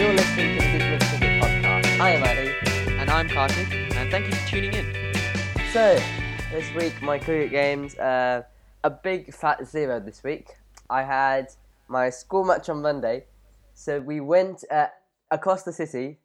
you're listening to the Big Cricket Podcast. I am Adi. And I'm Kartik, and thank you for tuning in. So, this week, my cricket games, uh, a big fat zero this week. I had my school match on Monday, so we went uh, across the city,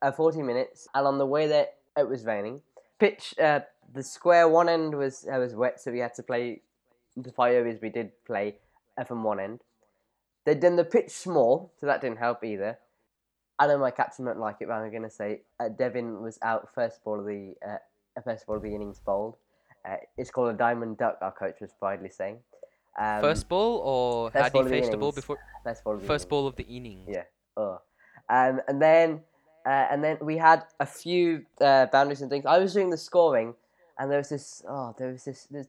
uh, 40 minutes, and on the way there, it was raining. Pitch, uh, the square one end was uh, was wet, so we had to play the five overs we did play uh, from one end. They'd done the pitch small, so that didn't help either. I know my captain won't like it, but I'm going to say uh, Devin was out first ball of the uh, first ball of the innings bowled. Uh, it's called a diamond duck. Our coach was proudly saying. Um, first ball, or first do ball you of the ball before first ball of the first innings. ball of the inning? Yeah. Oh. Um, and then uh, and then we had a few uh, boundaries and things. I was doing the scoring, and there was this. Oh, there was this. this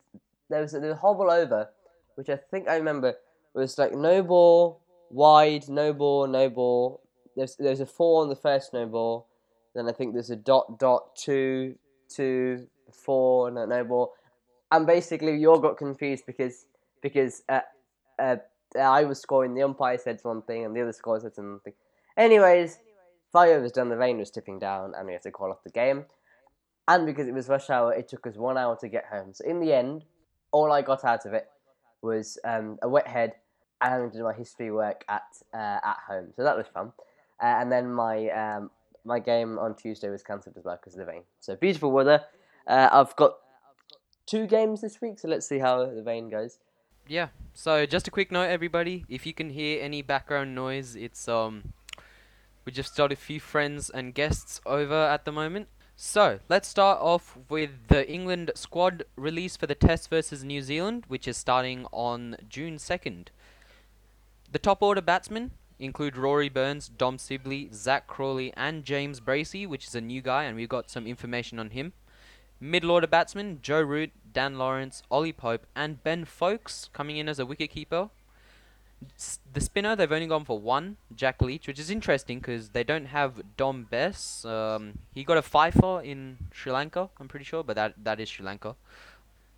there was a, there was a hobble over, which I think I remember was like no ball, wide, no ball, no ball. There's there's a four on the first no ball. Then I think there's a dot dot two two four no no ball, and basically you all got confused because because uh, uh, I was scoring. The umpire said one thing, and the other scorer said something. Anyways, five overs done. The rain was tipping down, and we had to call off the game. And because it was rush hour, it took us one hour to get home. So in the end, all I got out of it was um, a wet head and to my history work at uh, at home. So that was fun. Uh, and then my um, my game on Tuesday was cancelled as well because of the rain. So beautiful weather. Uh, I've got two games this week, so let's see how the rain goes. Yeah. So just a quick note, everybody. If you can hear any background noise, it's um, we just got a few friends and guests over at the moment. So let's start off with the England squad release for the Test versus New Zealand, which is starting on June second. The top order batsmen include Rory Burns, Dom Sibley, Zak Crawley, and James Bracey, which is a new guy, and we've got some information on him. Middle order batsmen Joe Root, Dan Lawrence, Ollie Pope, and Ben Foakes coming in as a wicketkeeper. S- The spinner they've only gone for one, Jack Leach, which is interesting because they don't have Dom Bess. Um, he got a fifer in Sri Lanka, I'm pretty sure, but that that is Sri Lanka.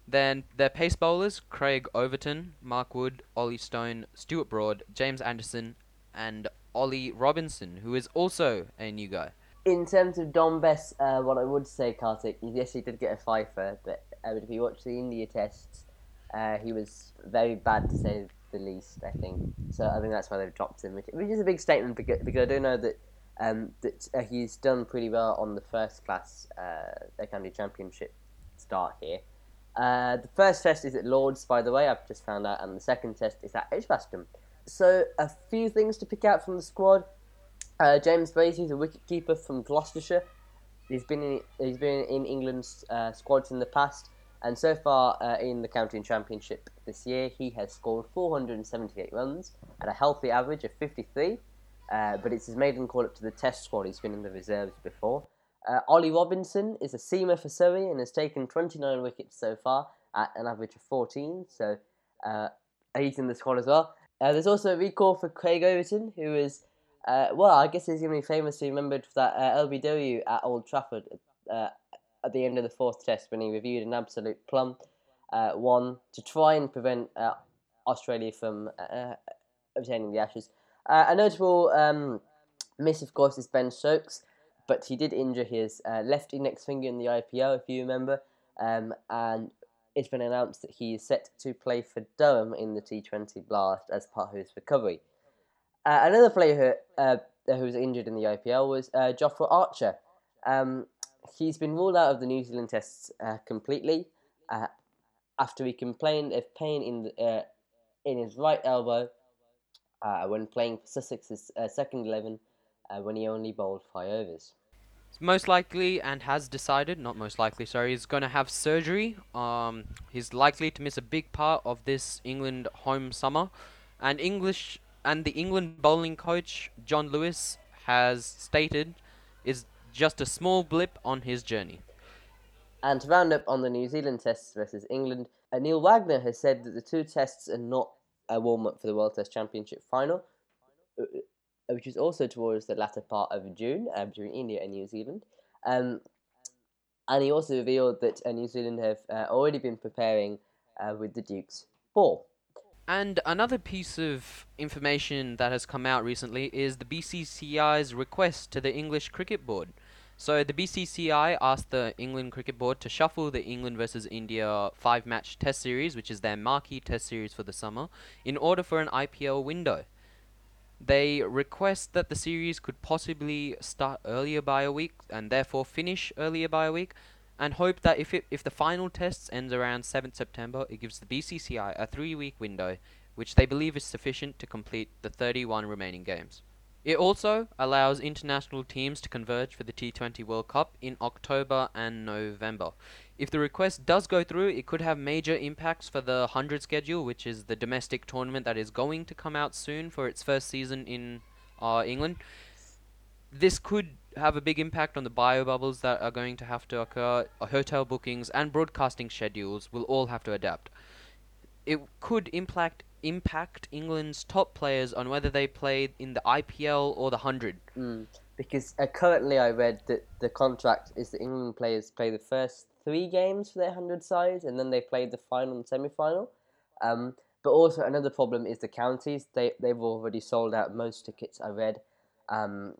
Then their pace bowlers Craig Overton, Mark Wood, Ollie Stone, Stuart Broad, James Anderson, and Ollie Robinson, who is also a new guy. In terms of Dom Bess, uh, what I would say, Kartik, yes, he did get a fifer, but uh, if you watch the India tests, uh, he was very bad to say the least. I think so. I think that's why they've dropped him, which, which is a big statement because, because I do know that um, that uh, he's done pretty well on the first class uh, county championship start here. Uh, the first test is at Lords, by the way. I've just found out, and the second test is at Edgbaston. So a few things to pick out from the squad. Uh, James Bracey a wicketkeeper from Gloucestershire. He's been in, he's been in England's uh, squads in the past, and so far uh, in the county championship this year, he has scored 478 runs at a healthy average of 53. Uh, but it's his maiden call up to the Test squad. He's been in the reserves before. Uh, Ollie Robinson is a seamer for Surrey and has taken 29 wickets so far at an average of 14. So uh, he's in the squad as well. Uh, there's also a recall for Craig Overton, who is uh, well, I guess he's going to be famously remembered for that uh, LBW at Old Trafford uh, at the end of the fourth test when he reviewed an absolute plum uh, one to try and prevent uh, Australia from obtaining the Ashes. A notable um, miss, of course, is Ben Stokes, but he did injure his left index finger in the IPL, if you remember, um, and it's been announced that he is set to play for Durham in the T20 Blast as part of his recovery. Uh, another player who, uh, who was injured in the IPL was uh, Archer. Um, he's been ruled out of the New Zealand tests uh, completely uh, after he complained of pain in the, uh, in his right elbow when playing for Sussex's second eleven uh, when he only bowled five overs. Most likely and has decided, not most likely, sorry, is going to have surgery. Um, he's likely to miss a big part of this England home summer, and English and the England bowling coach Jon Lewis has stated is just a small blip on his journey. And to round up on the New Zealand tests versus England, Neil Wagner has said that the two tests are not a warm up for the World Test Championship final, uh, which is also towards the latter part of June uh, between India and New Zealand. Um, and he also revealed that uh, New Zealand have uh, already been preparing uh, with the Dukes ball. And another piece of information that has come out recently is the BCCI's request to the English Cricket Board. So the BCCI asked the England Cricket Board to shuffle the England versus India five match test series, which is their marquee test series for the summer, in order for an IPL window. They request that the series could possibly start earlier by a week and therefore finish earlier by a week, and hope that if it, if the final tests ends around 7th September, it gives the BCCI a three-week window, which they believe is sufficient to complete the 31 remaining games. It also allows international teams to converge for the T20 World Cup in October and November. If the request does go through, it could have major impacts for the 100 schedule, which is the domestic tournament that is going to come out soon for its first season in uh, England. This could have a big impact on the bio bubbles that are going to have to occur. Uh, hotel bookings and broadcasting schedules will all have to adapt. It could impact impact England's top players on whether they play in the IPL or the 100. Mm. Because uh, currently, I read that the contract is that England players play the first three games for their 100 side and then they play the final and semi final. Um, but also, another problem is the counties. They, they've already sold out most tickets, I read. Um,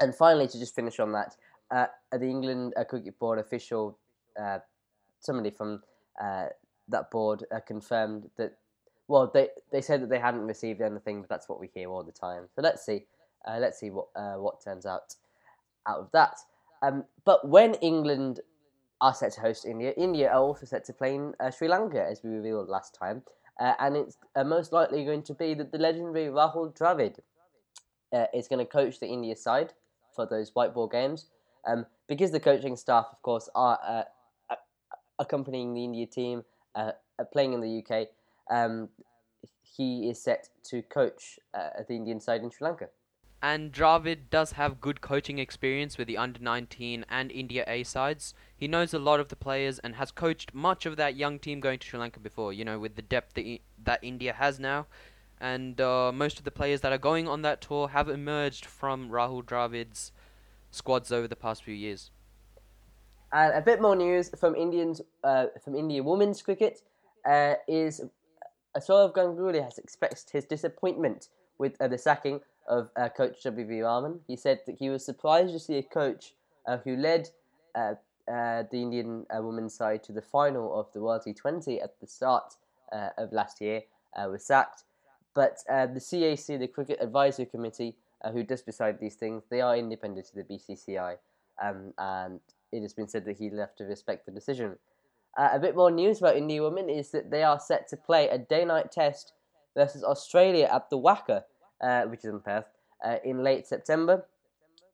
and finally, to just finish on that, uh, the England uh, Cricket Board official, uh, somebody from uh, that board uh, confirmed that well, they they said that they hadn't received anything, but that's what we hear all the time. So let's see, uh, let's see what uh, what turns out out of that. Um, but when England are set to host India, India are also set to play in uh, Sri Lanka, as we revealed last time, uh, and it's uh, most likely going to be that the legendary Rahul Dravid uh, is going to coach the India side for those white ball games. Um, because the coaching staff, of course, are accompanying the India team, playing in the UK um, he is set to coach uh, the Indian side in Sri Lanka. And Dravid does have good coaching experience with the under 19 and India A sides. He knows a lot of the players and has coached much of that young team going to Sri Lanka before, you know, with the depth that, I- that India has now. And uh, most of the players that are going on that tour have emerged from Rahul Dravid's squads over the past few years. And a bit more news from Indians, uh, from India women's cricket uh, is Sourav Ganguly has expressed his disappointment with uh, the sacking of uh, coach W.V. Raman. He said that he was surprised to see a coach uh, who led uh, uh, the Indian uh, women's side to the final of the World T20 at the start of last year was sacked. But the CAC, the Cricket Advisory Committee, who does decide these things, they are independent to the BCCI, um, and it has been said that he left to respect the decision. Uh, a bit more news about India women is that they are set to play a day-night test versus Australia at the WACA, uh, which is in Perth, uh, in late September,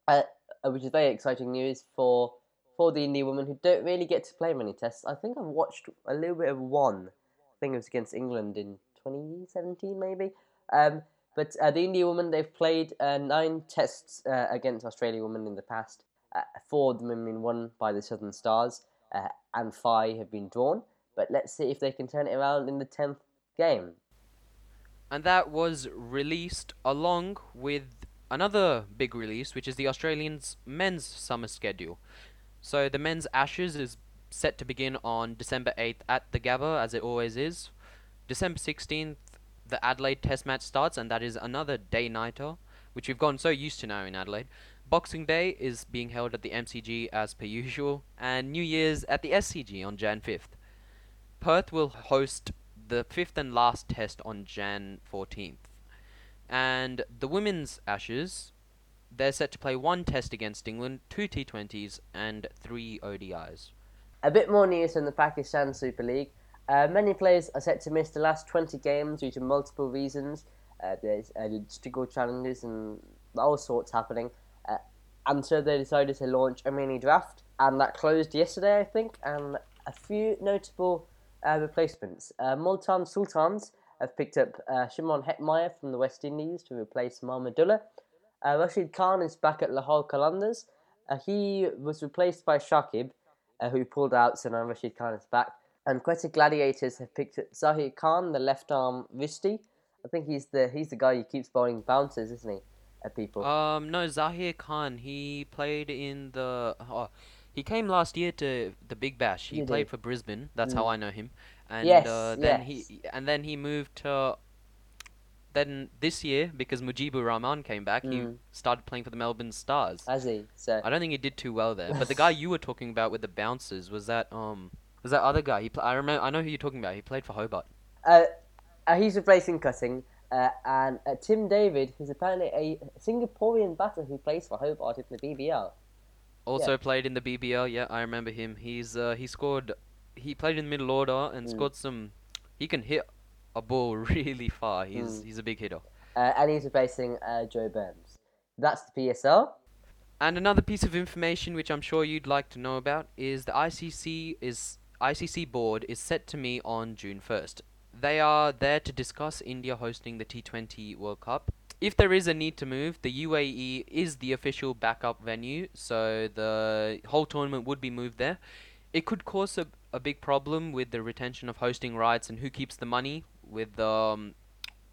uh, uh, which is very exciting news for for the Indian women who don't really get to play many tests. I think I've watched a little bit of one. I think it was against England in 2017, maybe. Um, but uh, the Indian women, they've played nine tests against Australia women in the past. four of them have been won by the Southern Stars uh, and five have been drawn. But let's see if they can turn it around in the 10th game. And that was released along with another big release, which is the Australians' men's summer schedule. So the men's Ashes is set to begin on December 8th at the Gabba, as it always is. December 16th, the Adelaide Test match starts, and that is another day nighter, which we've gotten so used to now in Adelaide. Boxing Day is being held at the MCG as per usual, and New Year's at the SCG on Jan 5th. Perth will host the fifth and last test on Jan 14th. And the women's Ashes, they're set to play one test against England, two T20s, and three ODIs. A bit more news from the Pakistan Super League. Uh, many players are set to miss the last 20 games due to multiple reasons. Uh, there's uh, logistical challenges and all sorts happening and so they decided to launch a mini draft, and that closed yesterday, I think. And a few notable uh, replacements: uh, Multan Sultans have picked up uh, Shimron Hetmyer from the West Indies to replace Mahmudullah. Uh, Rashid Khan is back at Lahore Qalandars. Uh, he was replaced by Shakib, uh, who pulled out, so now Rashid Khan is back. And Quetta Gladiators have picked up Zahir Khan, the left arm Visti. I think he's the he's the guy who keeps bowling bouncers, isn't he? At people? Um, no, Zahir Khan. He played in the. Oh, he came last year to the Big Bash. He played for Brisbane. That's mm. how I know him. And yes, uh, then yes. he and then he moved to then this year, because Mujeeb Ur Rahman came back, he Mm. started playing for the Melbourne Stars. As he? So I don't think he did too well there. But the guy you were talking about with the bouncers was that um was that other guy? He pl- I remember I know who you're talking about. He played for Hobart. uh, uh, he's replacing Cutting, uh, and uh, Tim David, who's apparently a Singaporean batter who plays for Hobart in the BBL. Also played in the BBL. Yeah, I remember him. He's uh, he scored. He played in the middle order and Mm. scored some. He can hit a ball really far. He's Mm. he's a big hitter. Uh, and he's replacing uh, Joe Burns. That's the PSL. And another piece of information which I'm sure you'd like to know about is the ICC is ICC board is set to meet on June 1st. They are there to discuss India hosting the T20 World Cup. If there is a need to move, the UAE is the official backup venue, so the whole tournament would be moved there. It could cause a, a big problem with the retention of hosting rights and who keeps the money with um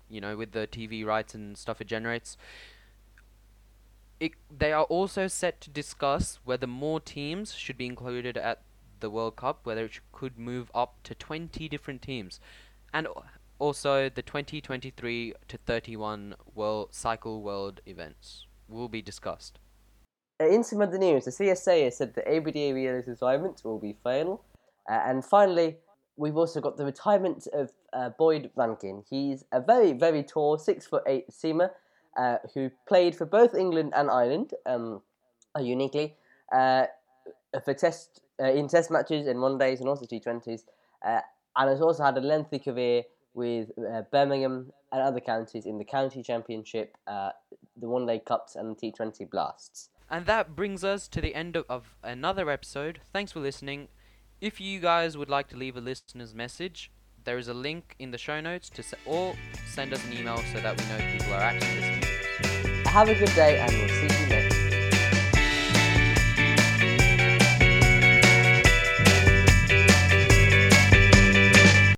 you know with the TV rights and stuff it generates it, they are also set to discuss whether more teams should be included at the World Cup, whether it could move up to 20 different teams, and also the 2023 to 31 World Cycle World events will be discussed. Uh, in some other news, the CSA has said that AB de Villiers' retirement will be final. Uh, and finally, we've also got the retirement of uh, Boyd Rankin. He's a very, very tall, six foot eight seamer uh, who played for both England and Ireland, um, uh, uniquely, uh, for test in test matches and one days and also T20s, uh, and has also had a lengthy career with uh, Birmingham and other counties in the county championship, uh, the one day cups, and the T20 blasts. And that brings us to the end of, of another episode. Thanks for listening. If you guys would like to leave a listener's message, there is a link in the show notes to se- or send us an email so that we know people are actually listening. Have a good day, and we'll see you next.